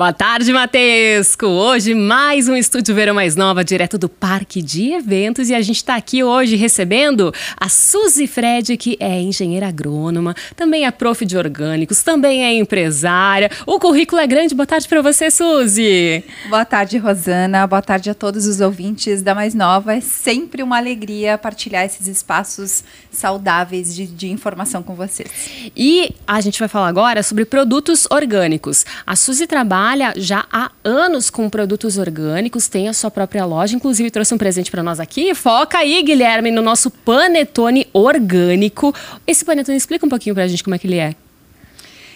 Boa tarde, Matesco! Hoje mais um Estúdio Verão Mais Nova, direto do Parque de Eventos. E a gente está aqui hoje recebendo a Suzy Fred, que é engenheira agrônoma, também é prof de orgânicos, também é empresária. O currículo é grande. Boa tarde para você, Suzy! Boa tarde, Rosana. Boa tarde a todos os ouvintes da Mais Nova. É sempre uma alegria partilhar esses espaços saudáveis de, de informação com vocês. E a gente vai falar agora sobre produtos orgânicos. A Suzy trabalha trabalha já há anos com produtos orgânicos, tem a sua própria loja, inclusive trouxe um presente para nós aqui. Foca aí, Guilherme, no nosso panetone orgânico. Esse panetone explica um pouquinho para a gente como é que ele é.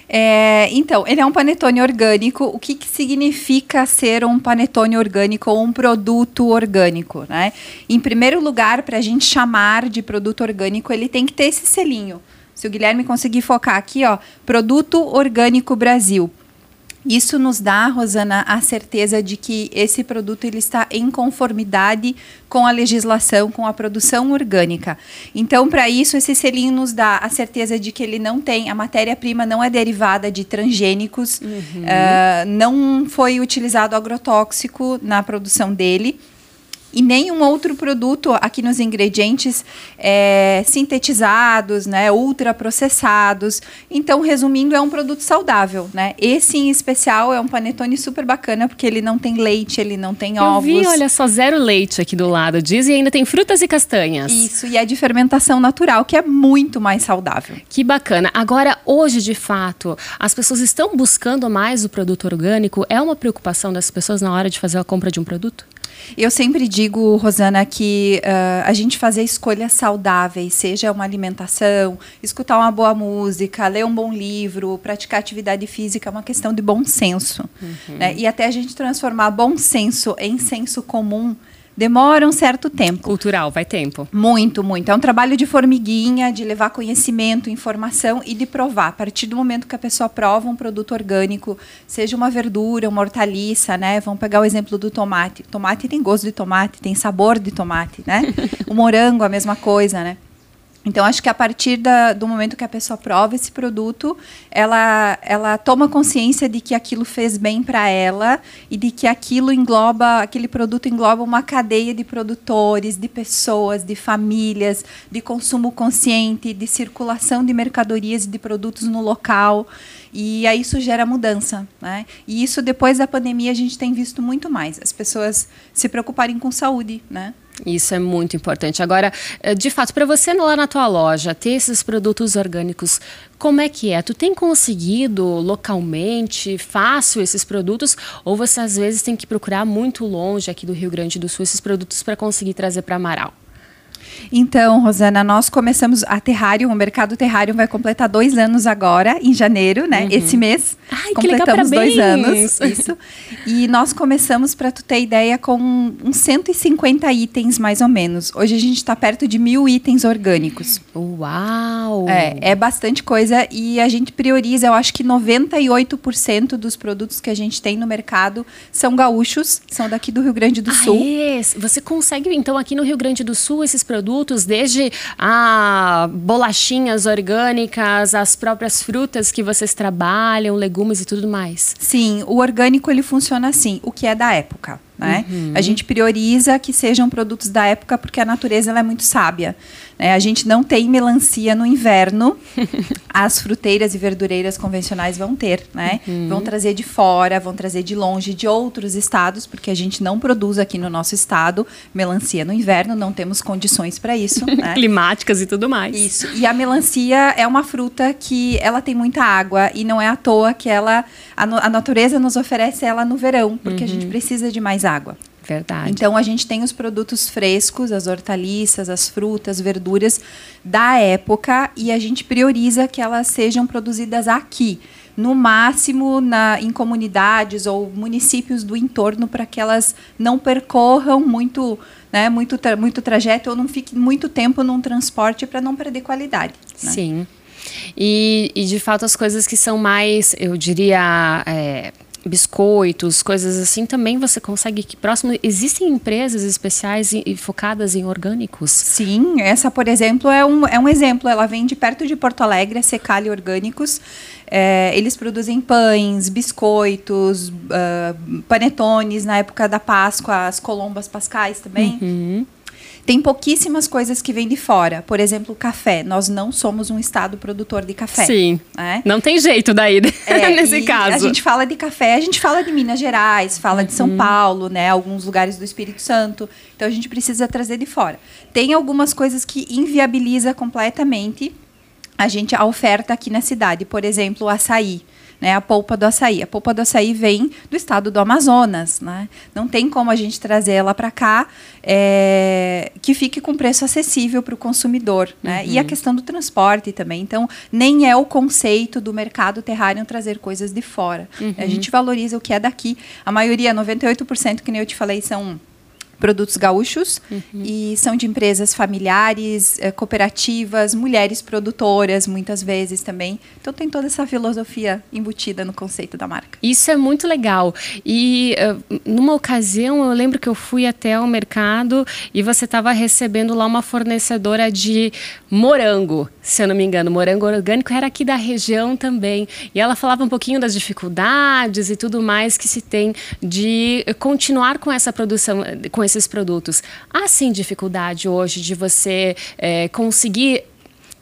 É, então, ele é um panetone orgânico. O que, que significa ser um panetone orgânico ou um produto orgânico? Né? Em primeiro lugar, para a gente chamar de produto orgânico, ele tem que ter esse selinho. Se o Guilherme conseguir focar aqui, ó, Produto Orgânico Brasil. Isso nos dá, Rosana, a certeza de que esse produto ele está em conformidade com a legislação, com a produção orgânica. Então, para isso, esse selinho nos dá a certeza de que ele não tem, a matéria-prima não é derivada de transgênicos, uhum. uh, não foi utilizado agrotóxico na produção dele e nenhum outro produto aqui nos ingredientes é, sintetizados, né, ultraprocessados. Então, resumindo, é um produto saudável, né? Esse em especial é um panetone super bacana porque ele não tem leite, ele não tem Eu ovos. Vi, olha só, zero leite aqui do lado, diz, e ainda tem frutas e castanhas. Isso, e é de fermentação natural, que é muito mais saudável. Que bacana. Agora, hoje, de fato, as pessoas estão buscando mais o produto orgânico? É uma preocupação das pessoas na hora de fazer a compra de um produto? Eu sempre digo, Rosana, que uh, a gente fazer escolhas saudáveis, seja uma alimentação, escutar uma boa música, ler um bom livro, praticar atividade física, é uma questão de bom senso. Uhum. Né? E até a gente transformar bom senso em senso comum demora um certo tempo. Cultural, vai tempo. Muito, muito. É um trabalho de formiguinha, de levar conhecimento, informação e de provar. A partir do momento que a pessoa prova um produto orgânico, seja uma verdura, uma hortaliça, né? Vamos pegar o exemplo do tomate. Tomate tem gosto de tomate, tem sabor de tomate, né? o morango, a mesma coisa, né? Então, acho que a partir da, do momento que a pessoa prova esse produto, ela, ela toma consciência de que aquilo fez bem para ela e de que aquilo engloba, aquele produto engloba uma cadeia de produtores, de pessoas, de famílias, de consumo consciente, de circulação de mercadorias e de produtos no local. E aí isso gera mudança. Né? E isso, depois da pandemia, a gente tem visto muito mais. As pessoas se preocuparem com saúde, né? Isso é muito importante. Agora, eh, de fato, para você lá na tua loja ter esses produtos orgânicos, como é que é? Tu tem conseguido localmente, fácil esses produtos, ou você às vezes tem que procurar muito longe aqui do Rio Grande do Sul esses produtos para conseguir trazer para Amaral? Então, Rosana, nós começamos a Terrário, o mercado Terrário vai completar dois anos agora, em janeiro, né? Uhum. Esse mês. Ai, completamos legal, dois anos. Isso. E nós começamos, para tu ter ideia, com uns 150 itens, mais ou menos. Hoje a gente está perto de mil itens orgânicos. Uau! É, é bastante coisa e a gente prioriza, eu acho que 98% dos produtos que a gente tem no mercado são gaúchos, são daqui do Rio Grande do Sul. Ah, é? Você consegue, então, aqui no Rio Grande do Sul, esses produtos produtos, desde a bolachinhas orgânicas, as próprias frutas que vocês trabalham, legumes e tudo mais? Sim, o orgânico ele funciona assim, o que é da época. Né? Uhum. A gente prioriza que sejam produtos da época porque a natureza ela é muito sábia. Né? A gente não tem melancia no inverno, as fruteiras e verdureiras convencionais vão ter, né? Uhum. Vão trazer de fora, vão trazer de longe, de outros estados, porque a gente não produz aqui no nosso estado melancia no inverno, não temos condições para isso. Né? Climáticas e tudo mais. Isso. E a melancia é uma fruta que ela tem muita água e não é à toa que ela a, a natureza nos oferece ela no verão, porque uhum. a gente uhum. precisa de mais água. Verdade. Então a gente tem os produtos frescos, as hortaliças, as frutas, verduras da época e a gente prioriza que elas sejam produzidas aqui, no máximo na, em comunidades ou municípios do entorno para que elas não percorram muito, né, muito, tra muito trajeto ou não fique muito tempo num transporte para não perder qualidade. Né? Sim. E, e, de fato as coisas que são mais, eu diria, é, biscoitos, coisas assim, também você consegue que próximo existem empresas especiais e, e, focadas em orgânicos? Sim, essa, por exemplo, é um, é um exemplo. Ela vem de perto de Porto Alegre, a Secale Orgânicos. É, eles produzem pães, biscoitos, uh, panetones na época da Páscoa, as colombas pascais também. Uhum. Tem pouquíssimas coisas que vêm de fora. Por exemplo, café. Nós não somos um estado produtor de café. Sim. Né? Não tem jeito daí, é, nesse caso. A gente fala de café, a gente fala de Minas Gerais, fala uhum. de São uhum. Paulo, né? Alguns lugares do Espírito Santo. Então a gente precisa trazer de fora. Tem algumas coisas que inviabiliza completamente a gente a oferta aqui na cidade. Por exemplo, o açaí né, a polpa do açaí. A polpa do açaí vem do estado do Amazonas. Né? Não tem como a gente trazer ela para cá é, que fique com preço acessível para o consumidor. Né? Uhum. E a uhum. questão do transporte também. Então, nem é o conceito do mercado terrário trazer coisas de fora. Uhum. A gente valoriza o que é daqui. A maioria, 98%, que nem eu te falei, são produtos gaúchos uhum. e são de empresas familiares, eh, cooperativas, mulheres produtoras, muitas vezes também. Então tem toda essa filosofia embutida no conceito da marca. Isso é muito legal. E uh, numa ocasião eu lembro que eu fui até o mercado e você estava recebendo lá uma fornecedora de morango, se eu não me engano, morango orgânico era aqui da região também. E ela falava um pouquinho das dificuldades e tudo mais que se tem de continuar com essa produção, com esses produtos. Há sim dificuldade hoje de você é, conseguir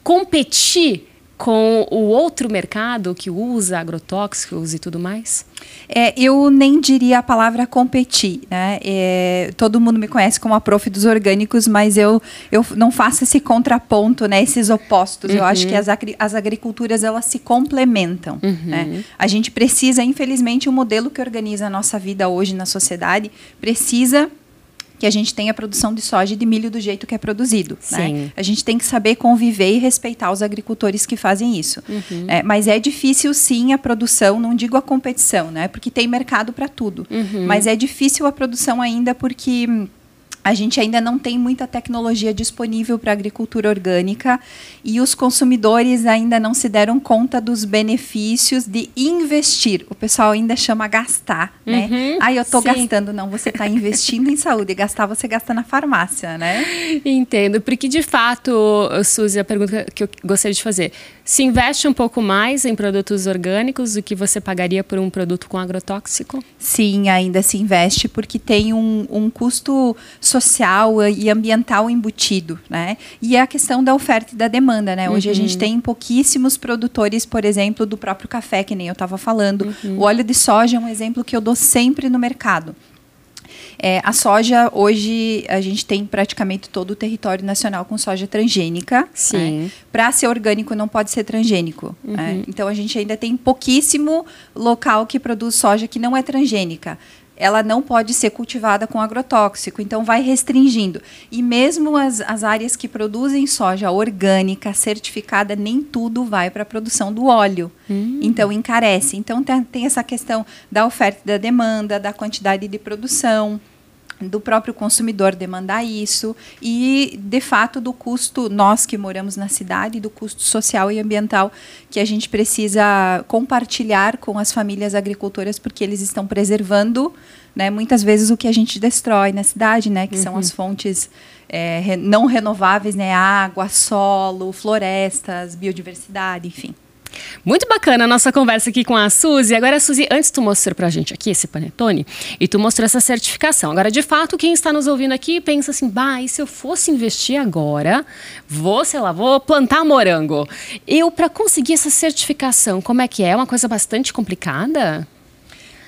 competir com o outro mercado que usa agrotóxicos e tudo mais? É, eu nem diria a palavra competir. Né? É, todo mundo me conhece como a prof dos orgânicos, mas eu, eu não faço esse contraponto, né, esses opostos. Uhum. Eu acho que uhum. as, as agriculturas elas se complementam. Uhum. Né? A gente precisa, infelizmente, o modelo que organiza a nossa vida hoje na sociedade precisa que a gente tenha produção de soja e de milho do jeito que é produzido. Né? A gente tem que saber conviver e respeitar os agricultores que fazem isso. Uhum. É, mas é difícil sim a produção, não digo a competição, né? Porque tem mercado para tudo. Uhum. Mas é difícil a produção ainda porque a gente ainda não tem muita tecnologia disponível para a agricultura orgânica e os consumidores ainda não se deram conta dos benefícios de investir. O pessoal ainda chama gastar, né? Uhum, ah, eu estou gastando. Não, você está investindo em saúde. E gastar, você gasta na farmácia, né? Entendo. Porque, de fato, Suzy, a pergunta que eu gostaria de fazer. Se investe um pouco mais em produtos orgânicos do que você pagaria por um produto com agrotóxico? Sim, ainda se investe porque tem um, um custo social e ambiental embutido, né? E é a questão da oferta e da demanda, né? Hoje uhum. a gente uhum. tem pouquíssimos produtores, por exemplo, do próprio café, que nem eu estava falando. Uhum. O óleo de soja é um exemplo que eu dou sempre no mercado. É, a soja, hoje, a gente tem praticamente todo o território nacional com soja transgênica. Sim. Né? Para ser orgânico, não pode ser transgênico. Né? Uhum. Né? Então, a gente ainda tem pouquíssimo local que produz soja que não é transgênica ela não pode ser cultivada com agrotóxico, então vai restringindo. E mesmo as, as áreas que produzem soja orgânica certificada, nem tudo vai para a produção do óleo. Hum. Então encarece. Então tem, tem essa questão da oferta e da demanda, da quantidade de produção do próprio consumidor demandar isso e, de fato, do custo, nós que moramos na cidade, do custo social e ambiental que a gente precisa compartilhar com as famílias agricultoras, porque eles estão preservando, né, muitas vezes, o que a gente destrói na cidade, né, que uhum. são as uhum. fontes é, não renováveis, né, água, solo, florestas, biodiversidade, enfim. Muito bacana a nossa conversa aqui com a Suzy. Agora, Suzy, antes tu mostrou pra gente aqui esse panetone e tu mostrou essa certificação. Agora, de fato, quem está nos ouvindo aqui pensa assim, bah, e se eu fosse investir agora, vou, sei lá, vou plantar morango. Eu, para conseguir essa certificação, como é que é? É uma coisa bastante complicada?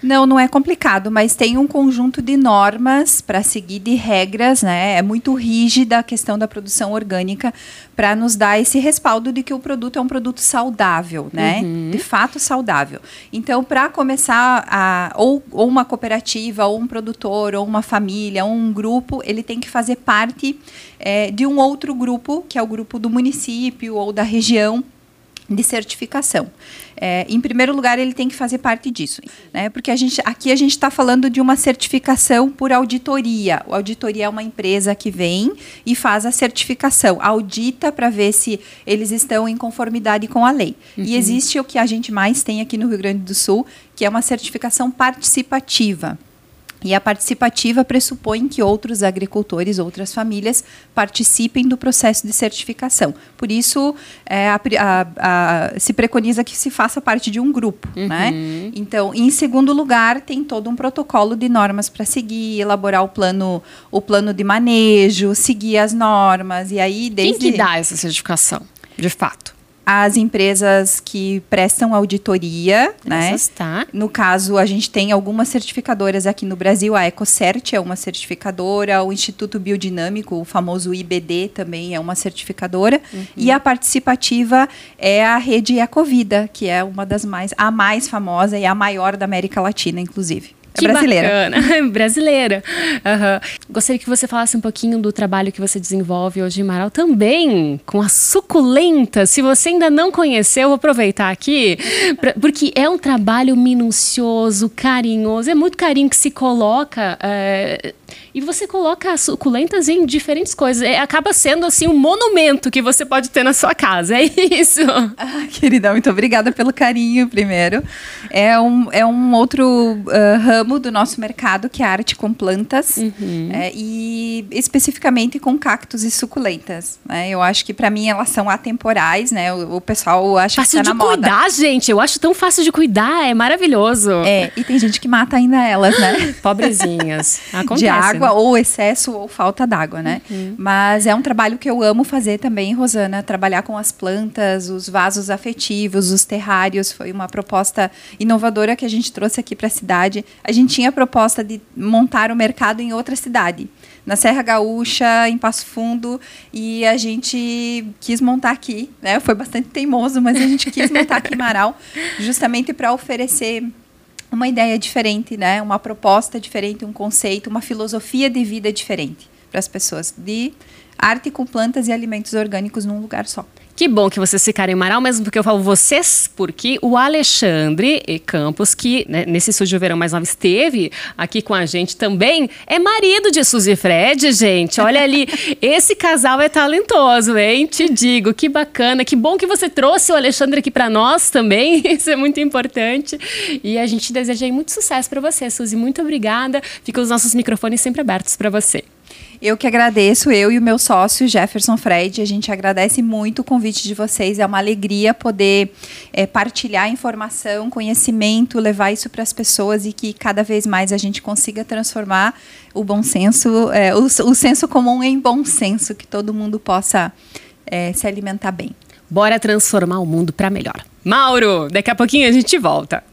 Não, não é complicado, mas tem um conjunto de normas para seguir, de regras, né? É muito rígida a questão da produção orgânica para nos dar esse respaldo de que o produto é um produto saudável, né? Uhum. De fato saudável. Então, para começar a ou, ou uma cooperativa, ou um produtor, ou uma família, ou um grupo, ele tem que fazer parte é, de um outro grupo, que é o grupo do município ou da região de certificação. É, em primeiro lugar, ele tem que fazer parte disso, né? Porque a gente, aqui a gente está falando de uma certificação por auditoria. A auditoria é uma empresa que vem e faz a certificação, audita para ver se eles estão em conformidade com a lei. Uhum. E existe o que a gente mais tem aqui no Rio Grande do Sul, que é uma certificação participativa. E a participativa pressupõe que outros agricultores, outras famílias participem do processo de certificação. Por isso, é, a, a, a, se preconiza que se faça parte de um grupo. Uhum. Né? Então, em segundo lugar, tem todo um protocolo de normas para seguir, elaborar o plano, o plano de manejo, seguir as normas. E aí, desde... Quem que dá essa certificação, de fato? As empresas que prestam auditoria, Essas, né? Tá. No caso, a gente tem algumas certificadoras aqui no Brasil, a EcoCert é uma certificadora, o Instituto Biodinâmico, o famoso IBD também é uma certificadora, uhum. e a participativa é a rede Ecovida, que é uma das mais a mais famosa e a maior da América Latina, inclusive. É que brasileira. Bacana. brasileira. Uhum. Gostaria que você falasse um pouquinho do trabalho que você desenvolve hoje em Marau, também com a suculenta. Se você ainda não conheceu, eu vou aproveitar aqui, pra, porque é um trabalho minucioso, carinhoso, é muito carinho que se coloca. É, e você coloca suculentas em diferentes coisas. É, acaba sendo assim um monumento que você pode ter na sua casa. É isso. Ah, querida, muito obrigada pelo carinho, primeiro. É um, é um outro uh, ramo do nosso mercado que é a arte com plantas. Uhum. É, e especificamente com cactos e suculentas. Né? Eu acho que para mim elas são atemporais, né? O, o pessoal acha fácil que tá de cuidar, moda. gente. Eu acho tão fácil de cuidar. É maravilhoso. É, e tem gente que mata ainda elas, né? Pobrezinhas. Acontece. De água água, ou excesso ou falta d'água, né? Uhum. Mas é um trabalho que eu amo fazer também, Rosana, trabalhar com as plantas, os vasos afetivos, os terrários, foi uma proposta inovadora que a gente trouxe aqui para a cidade. A gente tinha a proposta de montar o mercado em outra cidade, na Serra Gaúcha, em Passo Fundo, e a gente quis montar aqui, né? Foi bastante teimoso, mas a gente quis montar aqui em Marau, justamente para oferecer uma ideia diferente, né? Uma proposta diferente, um conceito, uma filosofia de vida diferente para as pessoas de arte com plantas e alimentos orgânicos num lugar só. Que bom que vocês ficaram em Marau, mesmo porque eu falo vocês, porque o Alexandre Campos, que né, nesse Sujo Verão Mais Nova esteve aqui com a gente também, é marido de Suzy Fred, gente. Olha ali, esse casal é talentoso, hein? Te digo, que bacana. Que bom que você trouxe o Alexandre aqui para nós também, isso é muito importante. E a gente deseja muito sucesso para você, Suzy. Muito obrigada. Ficam os nossos microfones sempre abertos para você. Eu que agradeço, eu e o meu sócio Jefferson Fred, a gente agradece muito o convite de vocês. É uma alegria poder é, partilhar informação, conhecimento, levar isso para as pessoas e que cada vez mais a gente consiga transformar o bom senso, é, o, o senso comum em bom senso, que todo mundo possa é, se alimentar bem. Bora transformar o mundo para melhor. Mauro, daqui a pouquinho a gente volta.